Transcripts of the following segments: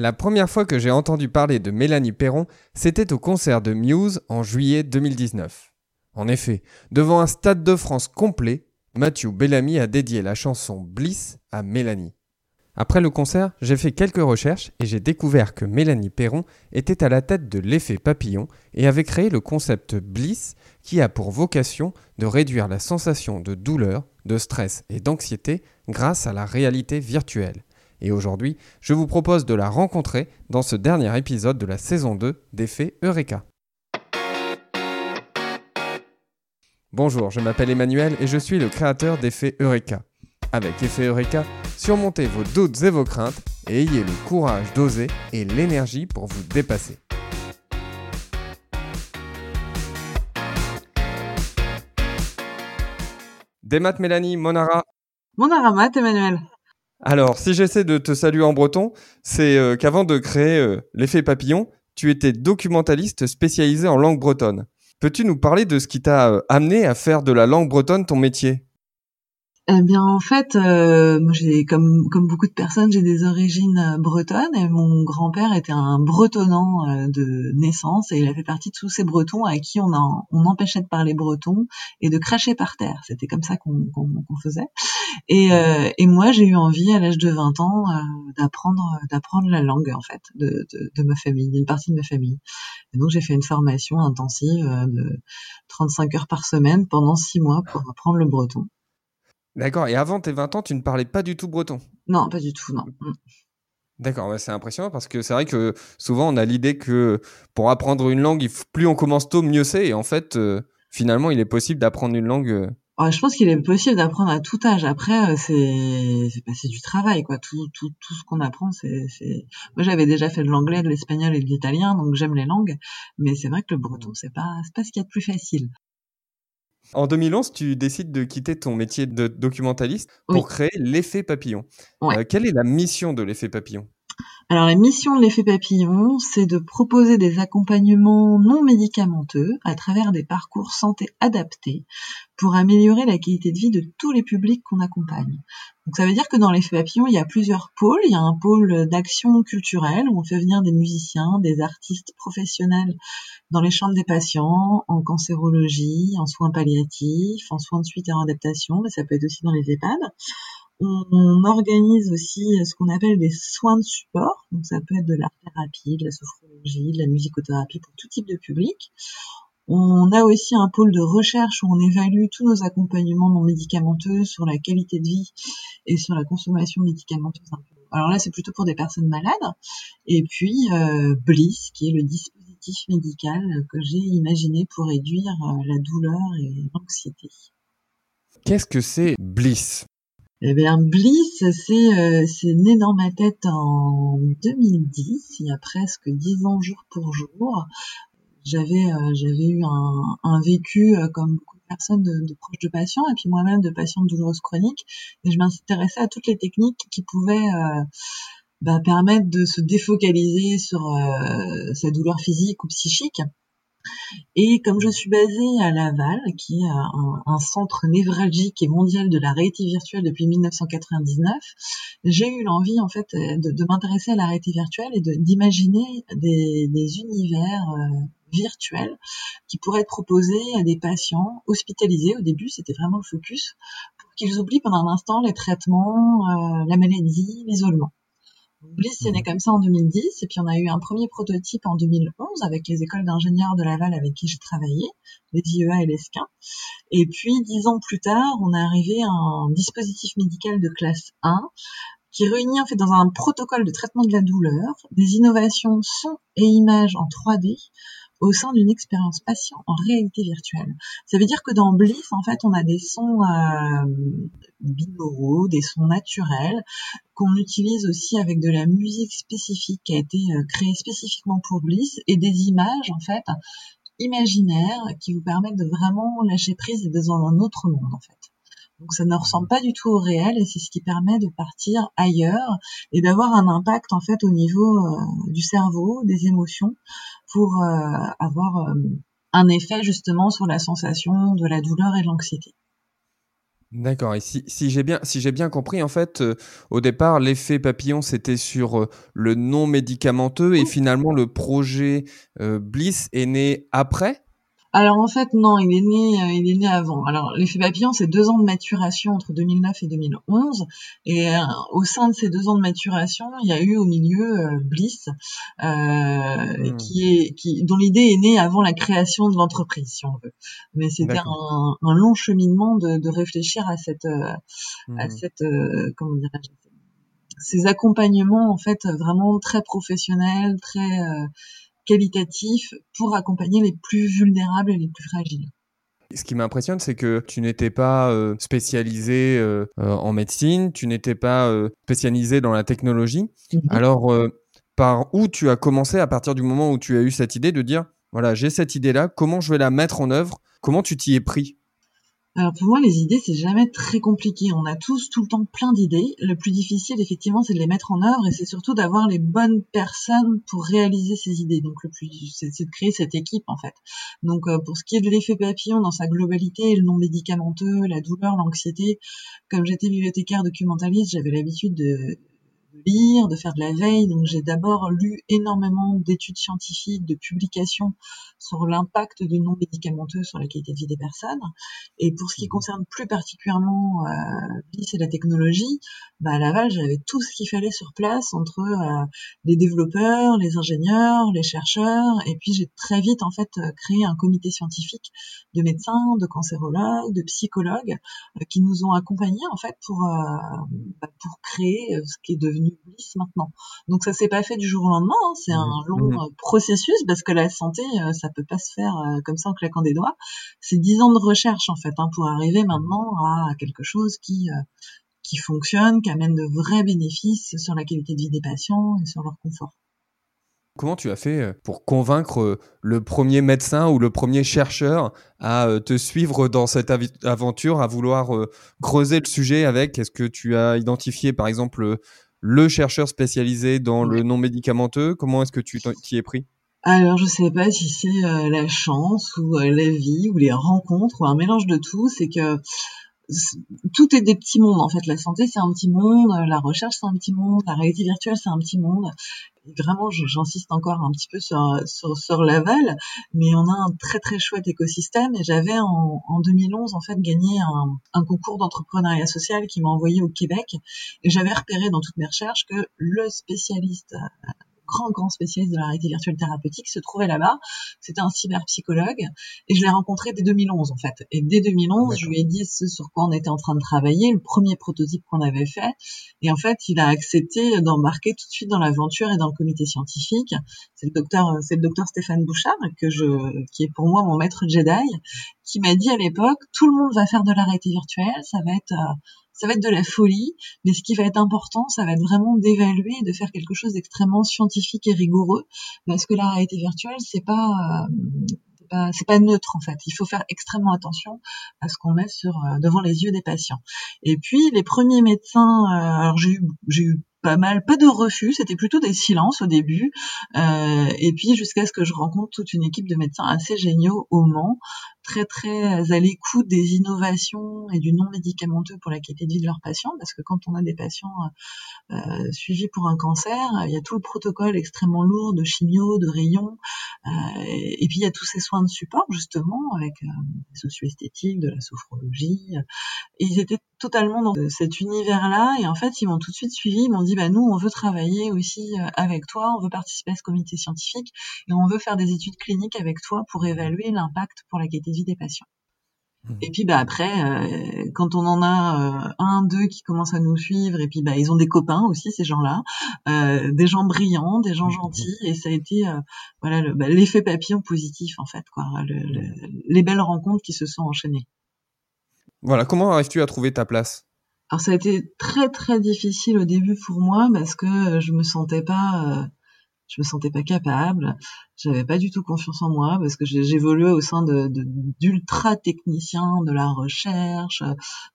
La première fois que j'ai entendu parler de Mélanie Perron, c'était au concert de Muse en juillet 2019. En effet, devant un stade de France complet, Mathieu Bellamy a dédié la chanson Bliss à Mélanie. Après le concert, j'ai fait quelques recherches et j'ai découvert que Mélanie Perron était à la tête de l'effet papillon et avait créé le concept Bliss qui a pour vocation de réduire la sensation de douleur, de stress et d'anxiété grâce à la réalité virtuelle. Et aujourd'hui, je vous propose de la rencontrer dans ce dernier épisode de la saison 2 d'Effet Eureka. Bonjour, je m'appelle Emmanuel et je suis le créateur d'Effet Eureka. Avec Effet Eureka, surmontez vos doutes et vos craintes et ayez le courage d'oser et l'énergie pour vous dépasser. Des maths Mélanie, Monara. Monara Math, Emmanuel. Alors, si j'essaie de te saluer en breton, c'est euh, qu'avant de créer euh, l'effet papillon, tu étais documentaliste spécialisé en langue bretonne. Peux-tu nous parler de ce qui t'a euh, amené à faire de la langue bretonne ton métier? Eh bien, en fait, moi, j'ai comme beaucoup de personnes, j'ai des origines bretonnes et mon grand-père était un bretonnant de naissance et il a fait partie de tous ces Bretons à qui on empêchait de parler breton et de cracher par terre. C'était comme ça qu'on faisait. Et, et moi, j'ai eu envie à l'âge de 20 ans d'apprendre d'apprendre la langue en fait de, de, de ma famille, d'une partie de ma famille. Et donc, j'ai fait une formation intensive de 35 heures par semaine pendant six mois pour apprendre le breton. D'accord. Et avant tes 20 ans, tu ne parlais pas du tout breton? Non, pas du tout, non. Mm. D'accord, c'est impressionnant parce que c'est vrai que souvent on a l'idée que pour apprendre une langue, plus on commence tôt, mieux c'est. Et en fait, euh, finalement, il est possible d'apprendre une langue. Je pense qu'il est possible d'apprendre à tout âge. Après, euh, c'est c'est du travail, quoi. Tout tout tout ce qu'on apprend, c'est Moi, j'avais déjà fait de l'anglais, de l'espagnol et de l'italien, donc j'aime les langues. Mais c'est vrai que le breton, c'est pas pas ce qu'il y a de plus facile. En 2011, tu décides de quitter ton métier de documentaliste pour créer l'effet papillon. Euh, quelle est la mission de l'effet papillon? Alors la mission de l'effet papillon, c'est de proposer des accompagnements non médicamenteux à travers des parcours santé adaptés pour améliorer la qualité de vie de tous les publics qu'on accompagne. Donc ça veut dire que dans l'effet papillon, il y a plusieurs pôles. Il y a un pôle d'action culturelle où on fait venir des musiciens, des artistes professionnels dans les chambres des patients, en cancérologie, en soins palliatifs, en soins de suite et en adaptation, mais ça peut être aussi dans les EHPAD. On organise aussi ce qu'on appelle des soins de support. Donc ça peut être de l'art thérapie, de la sophrologie, de la musicothérapie pour tout type de public. On a aussi un pôle de recherche où on évalue tous nos accompagnements non médicamenteux sur la qualité de vie et sur la consommation médicamenteuse. Alors là, c'est plutôt pour des personnes malades. Et puis euh, Bliss, qui est le dispositif médical que j'ai imaginé pour réduire euh, la douleur et l'anxiété. Qu'est-ce que c'est Bliss? Eh bien, Bliss, c'est c'est né dans ma tête en 2010, il y a presque dix ans jour pour jour. J'avais euh, eu un, un vécu euh, comme beaucoup de personnes de, de proches de patients et puis moi-même de patients douloureuses chroniques et je m'intéressais à toutes les techniques qui pouvaient euh, bah, permettre de se défocaliser sur sa douleur physique ou psychique et comme je suis basée à Laval, qui est un, centre névralgique et mondial de la réalité virtuelle depuis 1999, j'ai eu l'envie en fait de, m'intéresser à la réalité virtuelle et d'imaginer des, univers euh, virtuels qui pourraient être proposés à des patients hospitalisés. Au début, c'était vraiment le focus pour qu'ils oublient pendant un instant les traitements, euh, la maladie, l'isolement. Bliss c'est né comme ça en 2010 et puis on a eu un premier prototype en 2011 avec les écoles d'ingénieurs de Laval avec qui j'ai travaillé, les IEA et l'ESCA. Et puis dix ans plus tard, on est arrivé à un dispositif médical de classe 1 qui réunit en fait dans un protocole de traitement de la douleur des innovations son et images en 3D au sein d'une expérience patient en réalité virtuelle. Ça veut dire que dans Bliss, en fait, on a des sons euh, binauraux, des sons naturels qu'on utilise aussi avec de la musique spécifique qui a été euh, créée spécifiquement pour Bliss et des images, en fait, imaginaires qui vous permettent de vraiment lâcher prise et d'être dans un autre monde, en fait. Donc ça ne ressemble pas du tout au réel et c'est ce qui permet de partir ailleurs et d'avoir un impact en fait au niveau euh, du cerveau, des émotions pour euh, avoir euh, un effet justement sur la sensation de la douleur et de l'anxiété. D'accord. Et si, si j'ai bien, si j'ai bien compris, en fait, euh, au départ, l'effet papillon, c'était sur euh, le non médicamenteux et finalement, le projet euh, Bliss est né après? Alors en fait non, il est né, euh, il est né avant. Alors l'effet papillon, c'est deux ans de maturation entre 2009 et 2011, et euh, au sein de ces deux ans de maturation, il y a eu au milieu euh, Bliss, hmm. qui est, qui, dont l'idée est née avant la création de l'entreprise, si on veut. Mais c'était un, un, long cheminement de, de réfléchir à cette, à hmm. cette, comment dirais-je, ces accompagnements en fait vraiment très professionnels, très qualitatif pour accompagner les plus vulnérables et les plus fragiles. Ce qui m'impressionne, c'est que tu n'étais pas euh, spécialisé euh, euh, en médecine, tu n'étais pas spécialisé dans la technologie. Mhm. Alors, par où tu as commencé à partir du moment où tu as eu cette idée de dire, voilà, j'ai cette idée-là, comment je vais la mettre en œuvre? Comment tu t'y es pris? Alors pour moi, les idées, c'est jamais très compliqué. On a tous tout le temps plein d'idées. Le plus difficile, effectivement, c'est de les mettre en œuvre et c'est surtout d'avoir les bonnes personnes pour réaliser ces idées. Donc le plus, c'est de créer cette équipe en fait. Donc euh, pour ce qui est de l'effet papillon dans sa globalité, le non médicamenteux, la douleur, l'anxiété, comme j'étais bibliothécaire documentaliste, j'avais l'habitude de lire, de faire de la veille. Donc j'ai d'abord lu énormément d'études scientifiques, de publications sur l'impact du non médicamenteux sur la qualité de vie des personnes. Et pour ce qui mmh. concerne plus particulièrement euh, et la technologie, bah, à Laval, j'avais tout ce qu'il fallait sur place entre euh, les développeurs, les ingénieurs, les chercheurs. Et puis j'ai très vite en fait euh, créé un comité scientifique de médecins, de cancérologues, de psychologues euh, qui nous ont accompagnés en fait pour bah, pour créer ce qui est devenu Bliss maintenant. Donc ça s'est pas fait du jour au lendemain. Hein. C'est un mmh. long mmh. processus parce que la santé, ça peut pas se faire comme ça en claquant des doigts. C'est dix ans de recherche en fait hein, pour arriver maintenant à quelque chose qui qui fonctionne, qui amène de vrais bénéfices sur la qualité de vie des patients et sur leur confort. Comment tu as fait euh, pour convaincre euh, le premier médecin ou le premier chercheur à euh, te suivre dans cette aventure, à vouloir creuser le sujet avec? Est-ce que tu as identifié par exemple le chercheur spécialisé dans le non médicamenteux Comment est-ce que tu t'y es pris? Alors, je sais pas si c'est la chance ou la vie ou les rencontres ou un mélange de tout. C'est que tout est des petits mondes en fait. La santé c'est un petit monde, la recherche c'est un petit monde, la réalité virtuelle c'est un petit monde. Vraiment, j'insiste encore un petit peu sur, sur, sur Laval, mais on a un très très chouette écosystème. Et j'avais en, en 2011 en fait gagné un, un concours d'entrepreneuriat social qui m'a envoyé au Québec. Et j'avais repéré dans toutes mes recherches que le spécialiste grand, grand spécialiste de la réalité virtuelle thérapeutique, se trouvait là-bas. C'était un cyberpsychologue et je l'ai rencontré dès 2011 en fait. Et dès 2011, je lui ai dit ce sur quoi on était en train de travailler, le premier prototype qu'on avait fait. Et en fait, il a accepté d'embarquer tout de suite dans l'aventure et dans le comité scientifique. C'est le docteur, c'est le docteur Stéphane Bouchard que je, qui est pour moi mon maître Jedi, qui m'a dit à l'époque, tout le monde va faire de la réalité virtuelle, ça va être euh, ça va être de la folie, mais ce qui va être important, ça va être vraiment d'évaluer et de faire quelque chose d'extrêmement scientifique et rigoureux, parce que la réalité virtuelle, c'est pas euh, c'est pas neutre en fait. Il faut faire extrêmement attention à ce qu'on met sur euh, devant les yeux des patients. Et puis les premiers médecins, euh, alors j'ai eu j'ai eu pas mal, pas de refus, c'était plutôt des silences au début, euh, et puis jusqu'à ce que je rencontre toute une équipe de médecins assez géniaux au Mans, très très à l'écoute des innovations et du non médicamenteux pour la qualité de vie de leurs patients, parce que quand on a des patients euh, suivis pour un cancer, il y a tout le protocole extrêmement lourd de chimio, de rayons, euh, et puis il y a tous ces soins de support justement avec euh, des socio-esthétiques, de la sophrologie, ils étaient totalement dans cet univers-là, et en fait ils m'ont tout de suite suivi, ils m'ont dit bah nous on veut travailler aussi avec toi, on veut participer à ce comité scientifique, et on veut faire des études cliniques avec toi pour évaluer l'impact pour la qualité de vie des patients. Mmh. Et puis bah après, euh, quand on en a euh, un, deux qui commencent à nous suivre, et puis bah ils ont des copains aussi ces gens-là, euh, des gens brillants, des gens mmh. gentils, et ça a été voilà bah, l'effet papillon positif en fait, quoi, les belles rencontres qui se sont enchaînées. Voilà, comment arrives-tu à trouver ta place? Alors ça a été très très difficile au début pour moi parce que je me sentais pas je me sentais pas capable, j'avais pas du tout confiance en moi parce que j'évoluais au sein de d'ultra techniciens de la recherche,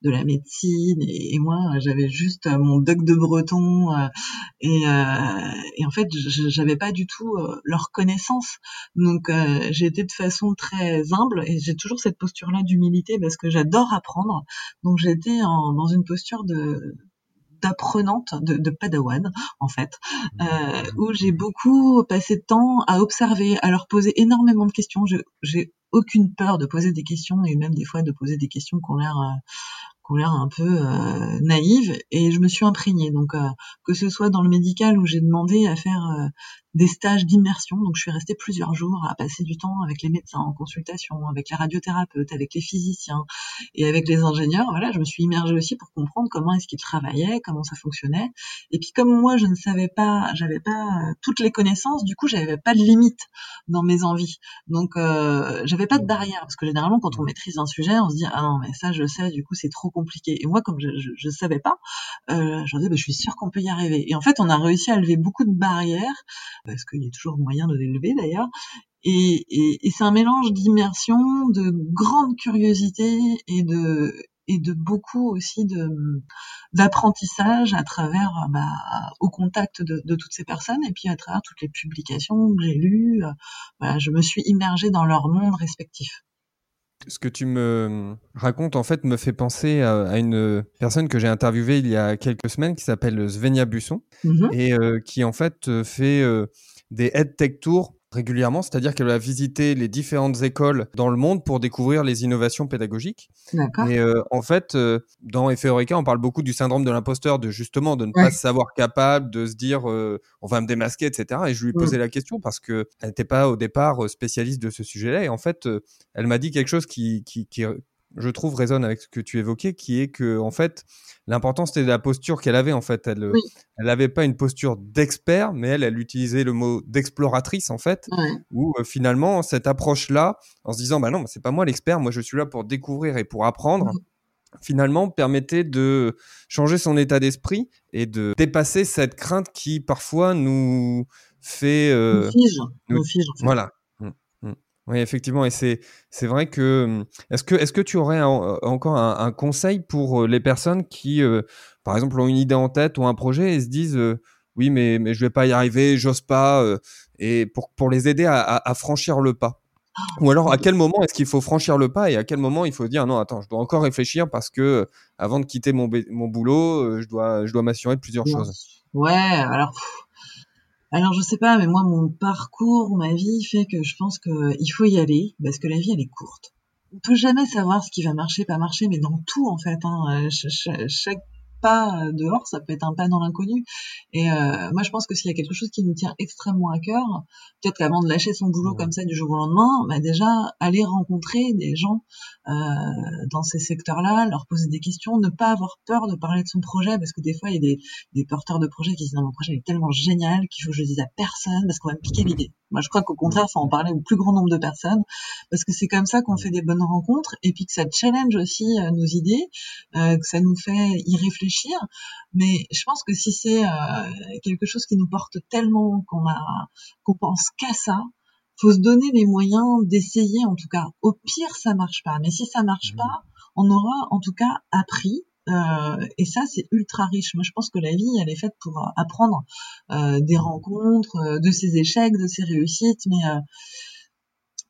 de la médecine et, moi j'avais juste mon duc de breton euh, et, euh, et en fait j'avais pas du tout euh, leur connaissance. Donc j'ai été de façon très humble et j'ai toujours cette posture là d'humilité parce que j'adore apprendre. Donc j'étais dans une posture de d'apprenante, de, de, padawan en fait, euh, où j'ai beaucoup passé de temps à observer, à leur poser énormément de questions. J'ai aucune peur de poser des questions et même des fois de poser des questions qui ont l'air euh, qui ont l'air un peu euh, naïves. Et je me suis imprégnée. Donc euh, que ce soit dans le médical où j'ai demandé à faire des stages d'immersion. Donc, je suis restée plusieurs jours à passer du temps avec les médecins en consultation, avec les radiothérapeutes, avec les physiciens et avec les ingénieurs. Voilà, je me suis immergée aussi pour comprendre comment est-ce qu'ils travaillaient, comment ça fonctionnait. Et puis, comme moi, je ne savais pas, j'avais pas toutes les connaissances, du coup, j'avais pas de limite dans mes envies. Donc, euh, j'avais pas de barrière parce que généralement, quand on maîtrise un sujet, on se dit ah non mais ça je sais, du coup c'est trop compliqué. Et moi, comme je je, savais pas, euh, je me disais bah, je suis sûre qu'on peut y arriver. Et en fait, on a réussi à lever beaucoup de barrières parce qu'il y a toujours moyen de l'élever d'ailleurs. Et, c'est un mélange d'immersion, de grande curiosité et de beaucoup aussi d'apprentissage à travers bah, au contact de, toutes ces personnes et puis à travers toutes les publications que j'ai lues. Je me suis immergée dans leur monde respectif ce que tu me racontes en fait me fait penser à, une personne que j'ai interviewée il y a quelques semaines qui s'appelle Svenia Busson mmh et euh, qui en fait fait euh, des Head Tech Tours régulièrement, c'est-à-dire qu'elle va visiter les différentes écoles dans le monde pour découvrir les innovations pédagogiques. Et euh, en fait, euh, dans Eureka, on parle beaucoup du syndrome de l'imposteur, de justement de ne pas se savoir capable, de se dire euh, on va me démasquer, etc. Et je lui ai posé la question parce que elle n'était pas au départ spécialiste de ce sujet-là. Et en fait, elle m'a dit quelque chose qui, qui, qui je trouve, résonne avec ce que tu évoquais, qui est que, en fait, l'important, c'était la posture qu'elle avait, en fait. Elle n'avait pas une posture d'expert, mais elle, elle utilisait le mot d'exploratrice, en fait, où euh, finalement, cette approche-là, en se disant, bah non, c'est pas moi l'expert, moi, je suis là pour découvrir et pour apprendre. finalement permettait de changer son état d'esprit et de dépasser cette crainte qui parfois nous fait euh, nous fige, voilà oui, effectivement, et c'est c'est vrai que hum, est-ce que est-ce que tu aurais encore un, conseil pour euh, les personnes qui, euh, par exemple, ont une idée en tête ou un projet et se disent euh, oui, mais mais je vais pas y arriver, j'ose pas, et pour pour les aider à, à, franchir le pas? Ah, ou alors, à quel moment est-ce qu'il faut franchir le pas et à quel moment il faut dire non, attends, je dois encore réfléchir parce que avant de quitter mon, mon boulot, je dois, je dois m'assurer de plusieurs choses. Ouais, alors alors je sais pas, mais moi mon parcours, ma vie fait que je pense qu'il faut y aller parce que la vie elle est courte. On peut jamais savoir ce qui va marcher, pas marcher, mais dans tout en fait. Hein, chaque pas dehors, ça peut être un pas dans l'inconnu. Et euh, moi, je pense que s'il y a quelque chose qui nous tient extrêmement à cœur, peut-être qu'avant de lâcher son boulot comme ça du jour au lendemain, bah déjà aller rencontrer des gens euh, dans ces secteurs-là, leur poser des questions, ne pas avoir peur de parler de son projet, parce que des fois, il y a des, des porteurs de projets qui disent non, mon projet est tellement génial qu'il faut que je le dise à personne parce qu'on va me piquer l'idée. Moi, je crois qu'au contraire, faut en parler au plus grand nombre de personnes, parce que c'est comme ça qu'on fait des bonnes rencontres, et puis que ça challenge aussi euh, nos idées, euh, que ça nous fait y réfléchir. Mais je pense que si c'est euh, quelque chose qui nous porte tellement qu'on a, qu'on pense qu'à ça, faut se donner les moyens d'essayer. En tout cas, au pire, ça marche pas. Mais si ça marche mmh. pas, on aura en tout cas appris euh, et ça, c'est ultra riche. Moi, je pense que la vie, elle est faite pour euh, apprendre euh, des rencontres, de ses échecs, de ses réussites, mais,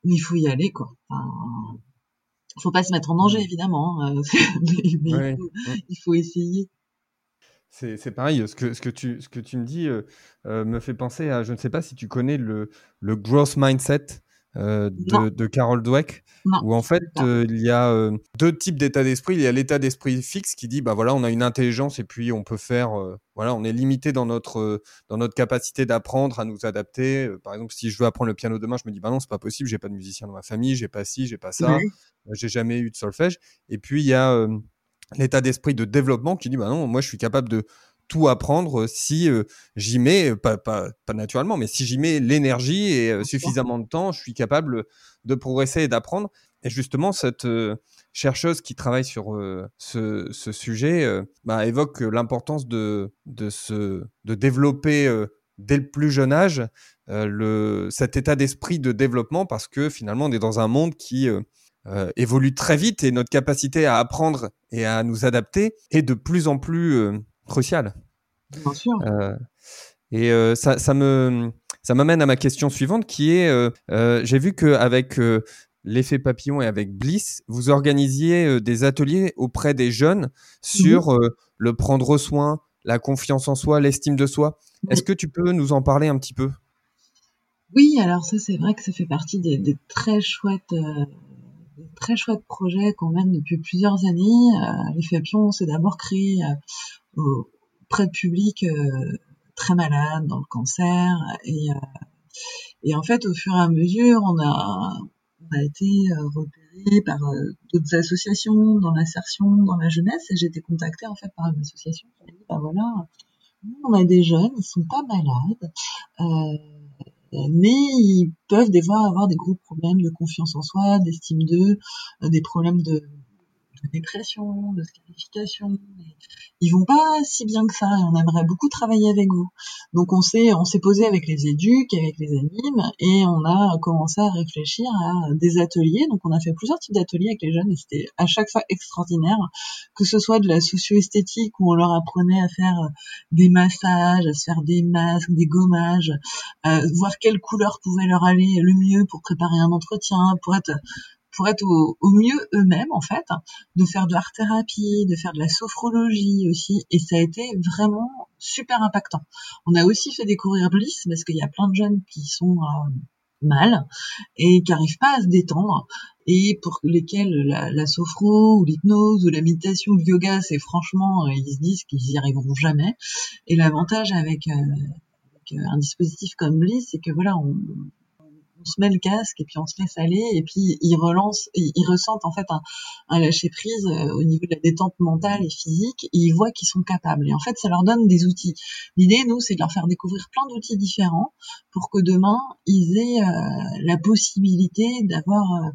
il faut y aller, quoi. Enfin, faut pas se mettre en danger, évidemment, hein, mais, il, faut, essayer. C'est pareil, ce que, ce, que tu, ce que tu me dis me fait penser à, je ne sais pas si tu connais le, le growth mindset. Euh, de, Carol Dweck, où en fait euh, il y a euh, deux types d'état d'esprit. Il y a l'état d'esprit fixe qui dit bah voilà on a une intelligence et puis on peut faire voilà on est limité dans notre dans notre capacité d'apprendre à nous adapter. par exemple si je veux apprendre le piano demain, je me dis bah non c'est pas possible, j'ai pas de musicien dans ma famille, j'ai pas ci, j'ai pas ça, j'ai jamais eu de solfège. Et puis il y a l'état d'esprit de développement qui dit bah non moi je suis capable de tout apprendre si j'y mets, pas, pas, pas, naturellement, mais si j'y mets l'énergie et suffisamment de temps, je suis capable de progresser et d'apprendre. Et justement, cette chercheuse qui travaille sur ce, ce, sujet bah, évoque l'importance de, de, se, de développer dès le plus jeune âge le, cet état d'esprit de développement parce que finalement on est dans un monde qui évolue très vite et notre capacité à apprendre et à nous adapter est de plus en plus cruciale. Bien sûr. et ça, ça me ça m'amène à ma question suivante qui est j'ai vu qu'avec l'effet papillon et avec Bliss, vous organisiez des ateliers auprès des jeunes sur mmh le prendre soin, la confiance en soi, l'estime de soi. Est-ce que tu peux nous en parler un petit peu? Oui, alors ça c'est vrai que ça fait partie des, très chouettes euh, très chouettes projets qu'on mène depuis plusieurs années. Euh, L'effet papillon, c'est d'abord créé euh, auprès de public très malade dans le cancer et, et en fait au fur et à mesure on a on a été repéré par euh, d'autres associations dans l'insertion, dans la jeunesse, et j'ai été contactée en fait par une association qui m'a dit, bah voilà, on a des jeunes, ils sont pas malades, euh, mais ils peuvent des fois avoir des gros problèmes de confiance en soi, d'estime d'eux, euh, des problèmes de de dépression, de scarification. Ils vont pas si bien que ça et on aimerait beaucoup travailler avec vous. Donc on s'est on s'est posé avec les éduques, avec les animes et on a commencé à réfléchir à des ateliers. Donc on a fait plusieurs types d'ateliers avec les jeunes et c'était à chaque fois extraordinaire, que ce soit de la socio-esthétique où on leur apprenait à faire des massages, à se faire des masques, des gommages, voir quelle couleur pouvait leur aller le mieux pour préparer un entretien, pour être pour être au, mieux eux-mêmes en fait, de faire de l'art thérapie, de faire de la sophrologie aussi, et ça a été vraiment super impactant. On a aussi fait découvrir Bliss parce qu'il y a plein de jeunes qui sont euh, mal et qui n'arrivent pas à se détendre et pour lesquels la, sophro ou l'hypnose ou la méditation ou le yoga c'est franchement euh, ils se disent qu'ils y arriveront jamais et l'avantage avec, euh, avec un dispositif comme Bliss c'est que voilà on, on se met le casque et puis on se laisse aller et puis ils relancent, ils, ressentent en fait un, lâcher prise euh, au niveau de la détente mentale et physique et ils voient qu'ils sont capables et en fait ça leur donne des outils. L'idée nous c'est de leur faire découvrir plein d'outils différents pour que demain ils aient euh, la possibilité d'avoir euh,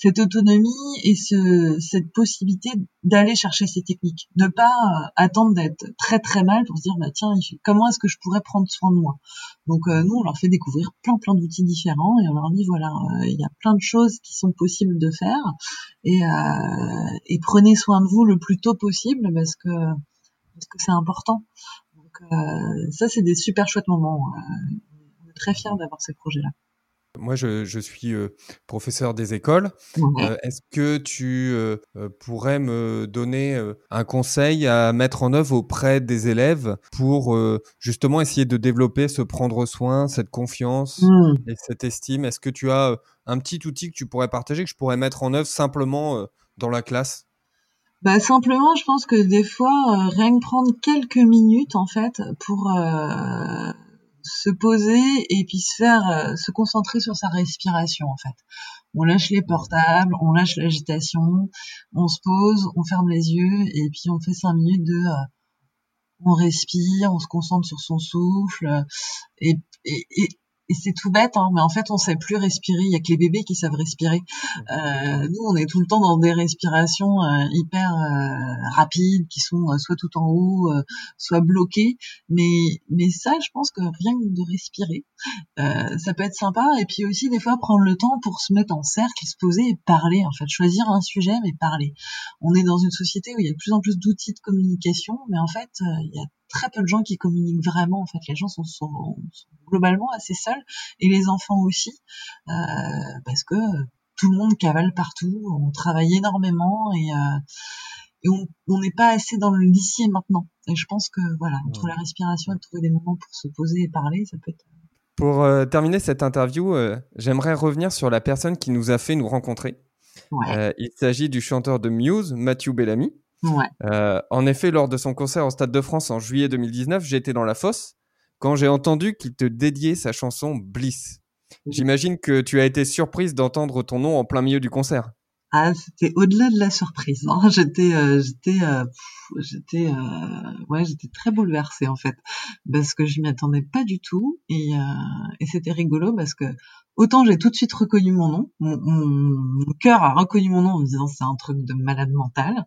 cette autonomie et ce, cette possibilité d'aller chercher ces techniques, ne pas euh, attendre d'être très très mal pour se dire bah tiens comment est-ce que je pourrais prendre soin de moi? Donc euh, nous on leur fait découvrir plein plein d'outils différents et on leur dit voilà euh, il y a plein de choses qui sont possibles de faire et, et prenez soin de vous le plus tôt possible parce que parce que c'est important. Donc ça c'est des super chouettes moments. on est très fiers d'avoir ces projets là. Moi, je, je suis euh, professeur des écoles. Euh, est-ce que tu euh, pourrais me donner un conseil à mettre en œuvre auprès des élèves pour justement essayer de développer ce prendre soin, cette confiance mmh. et cette estime? Est-ce que tu as un petit outil que tu pourrais partager, que je pourrais mettre en œuvre simplement dans la classe? Bah simplement, je pense que des fois, rien que prendre quelques minutes en fait pour se poser et puis se faire euh, se concentrer sur sa respiration en fait. On lâche les portables, on lâche l'agitation, on se pose, on ferme les yeux et puis on fait cinq minutes de euh, on respire, on se concentre sur son souffle et, et, et, et c'est tout bête, hein, mais en fait, on sait plus respirer. Il y a que les bébés qui savent respirer. Euh, nous, on est tout le temps dans des respirations euh, hyper euh, rapides, qui sont euh, soit tout en haut, soit bloquées. Mais, mais ça, je pense que rien que de respirer, ça peut être sympa. Et puis aussi, des fois, prendre le temps pour se mettre en cercle, se poser et parler. En fait, choisir un sujet, mais parler. On est dans une société où il y a de plus en plus d'outils de communication, mais en fait, il y a très peu de gens qui communiquent vraiment. En fait, les gens sont, sont, globalement assez seuls et les enfants aussi, euh, parce que tout le monde cavale partout, on travaille énormément et, euh, et on n'est pas assez dans le lycée maintenant. Et je pense que voilà, entre la respiration et trouver des moments pour se poser et parler, ça peut être. Pour euh, terminer cette interview, euh, j'aimerais revenir sur la personne qui nous a fait nous rencontrer. Ouais. Euh, il s'agit du chanteur de Muse, Matthew Bellamy. Euh, en effet, lors de son concert au Stade de France en juillet 2019, j'étais dans la fosse quand j'ai entendu qu'il te dédiait sa chanson Bliss. J'imagine que tu as été surprise d'entendre ton nom en plein milieu du concert. Ah, c'était au-delà de la surprise. Hein. J'étais, euh, j'étais, euh, j'étais euh, j'étais très bouleversée en fait parce que je m'y attendais pas du tout et, euh, et c'était rigolo parce que autant j'ai tout de suite reconnu mon nom, mon, cœur a reconnu mon nom en me disant c'est un truc de malade mental.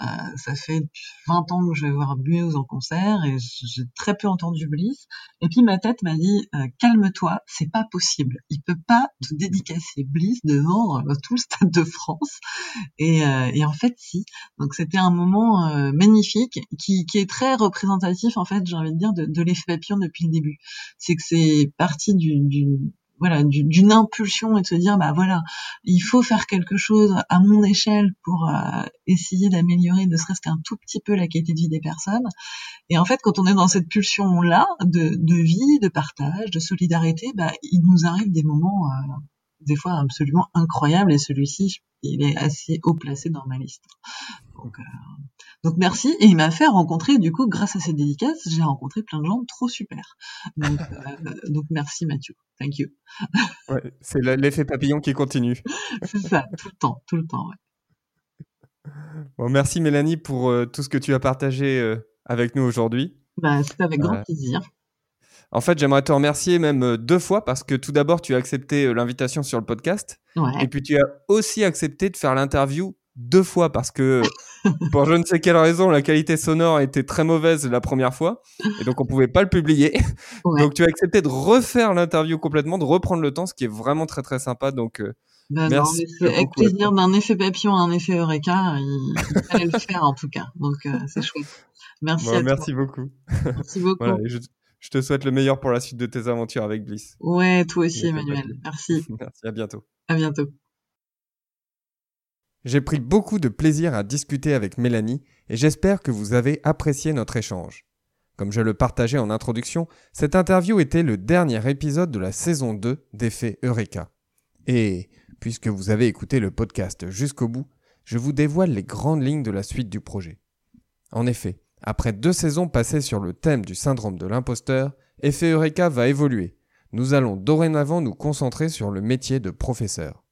Euh, ça fait 20 ans que je vais voir Muse en concert et j'ai très peu entendu Bliss. Et puis ma tête m'a dit euh, calme-toi, c'est pas possible. Il peut pas te dédicacer Bliss devant tout le stade de France. Et, et en fait si. Donc c'était un moment magnifique qui, qui, est très représentatif en fait j'ai envie de dire de, de l'effet papillon depuis le début. C'est que c'est parti d'une voilà d'une impulsion et de se dire bah voilà il faut faire quelque chose à mon échelle pour euh, essayer d'améliorer ne serait-ce qu'un tout petit peu la qualité de vie des personnes et en fait quand on est dans cette pulsion là de, de vie de partage de solidarité bah il nous arrive des moments euh, des fois absolument incroyables et celui-ci il est assez haut placé dans ma liste donc, euh, donc merci. Et il m'a fait rencontrer, du coup, grâce à cette dédicace, j'ai rencontré plein de gens trop super. Donc, euh, donc merci Mathieu. Thank you. Ouais, c'est l'effet papillon qui continue. c'est ça, tout le temps, tout le temps. Ouais. Bon, merci Mélanie pour euh, tout ce que tu as partagé avec nous aujourd'hui. Bah, c'est avec grand plaisir. En fait, j'aimerais te remercier même euh, deux fois parce que tout d'abord, tu as accepté l'invitation sur le podcast. Ouais. Et puis, tu as aussi accepté de faire l'interview deux fois parce que pour je ne sais quelle raison la qualité sonore était très mauvaise la première fois et donc on pouvait pas le publier Ouais. donc tu as accepté de refaire l'interview complètement de reprendre le temps ce qui est vraiment très très sympa donc euh, Bah non, merci avec beaucoup. plaisir d'un effet papillon à un effet Eureka, il, il fallait le faire en tout cas. Donc euh, c'est chouette. Merci Bon, à merci beaucoup. Merci beaucoup. voilà, je, je te souhaite le meilleur pour la suite de tes aventures avec Bliss Ouais, toi aussi Emmanuel. Merci. merci à bientôt À bientôt. J'ai pris beaucoup de plaisir à discuter avec Mélanie et j'espère que vous avez apprécié notre échange. Comme je le partageais en introduction, cette interview était le dernier épisode de la saison 2 d'Effet Eureka. Et, puisque vous avez écouté le podcast jusqu'au bout, je vous dévoile les grandes lignes de la suite du projet. En effet, après deux saisons passées sur le thème du syndrome de l'imposteur, Effet Eureka va évoluer. Nous allons dorénavant nous concentrer sur le métier de professeur.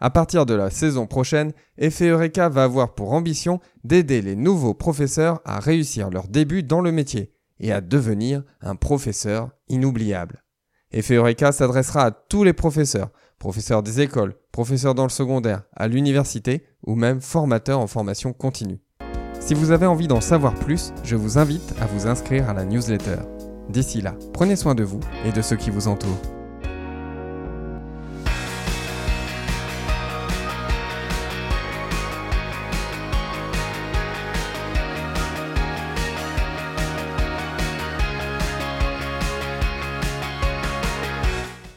À partir de la saison prochaine, Effet Eureka va avoir pour ambition d'aider les nouveaux professeurs à réussir leur début dans le métier et à devenir un professeur inoubliable. Effet Eureka s'adressera à tous les professeurs, professeurs des écoles, professeurs dans le secondaire, à l'université ou même formateurs en formation continue. Si vous avez envie d'en savoir plus, je vous invite à vous inscrire à la newsletter. D'ici là, prenez soin de vous et de ceux qui vous entourent.